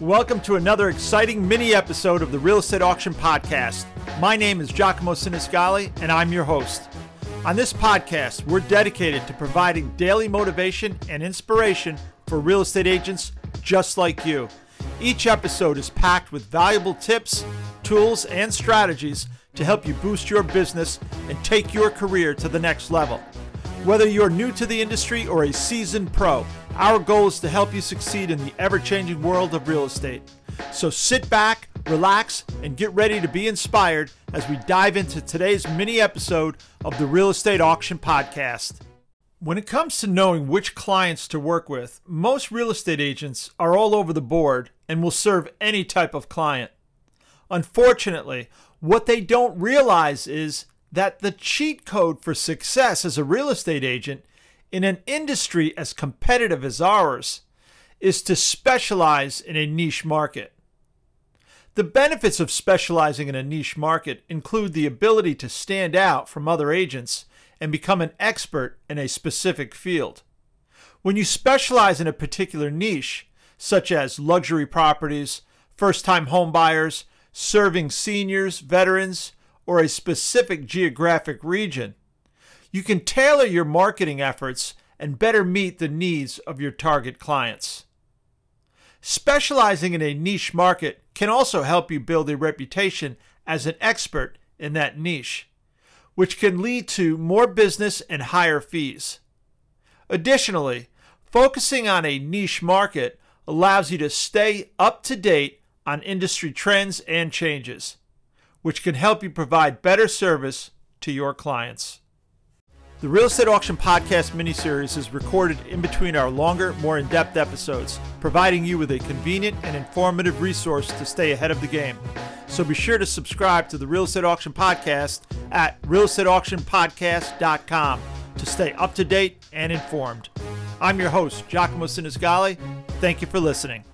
Welcome to another exciting mini episode of the Real Estate Auction Podcast. My name is Giacomo Sinisgali, and I'm your host. On this podcast, we're dedicated to providing daily motivation and inspiration for real estate agents just like you. Each episode is packed with valuable tips, tools, and strategies to help you boost your business and take your career to the next level. Whether you're new to the industry or a seasoned pro, our goal is to help you succeed in the ever changing world of real estate. So sit back, relax, and get ready to be inspired as we dive into today's mini episode of the Real Estate Auction Podcast. When it comes to knowing which clients to work with, most real estate agents are all over the board and will serve any type of client. Unfortunately, what they don't realize is that the cheat code for success as a real estate agent in an industry as competitive as ours is to specialize in a niche market. The benefits of specializing in a niche market include the ability to stand out from other agents and become an expert in a specific field. When you specialize in a particular niche, such as luxury properties, first time homebuyers, serving seniors, veterans, or a specific geographic region, you can tailor your marketing efforts and better meet the needs of your target clients. Specializing in a niche market can also help you build a reputation as an expert in that niche, which can lead to more business and higher fees. Additionally, focusing on a niche market allows you to stay up to date on industry trends and changes, which can help you provide better service to your clients. The Real Estate Auction Podcast miniseries is recorded in between our longer, more in depth episodes, providing you with a convenient and informative resource to stay ahead of the game. So be sure to subscribe to the Real Estate Auction Podcast at realestateauctionpodcast.com to stay up to date and informed. I'm your host, Giacomo Sinisgali. Thank you for listening.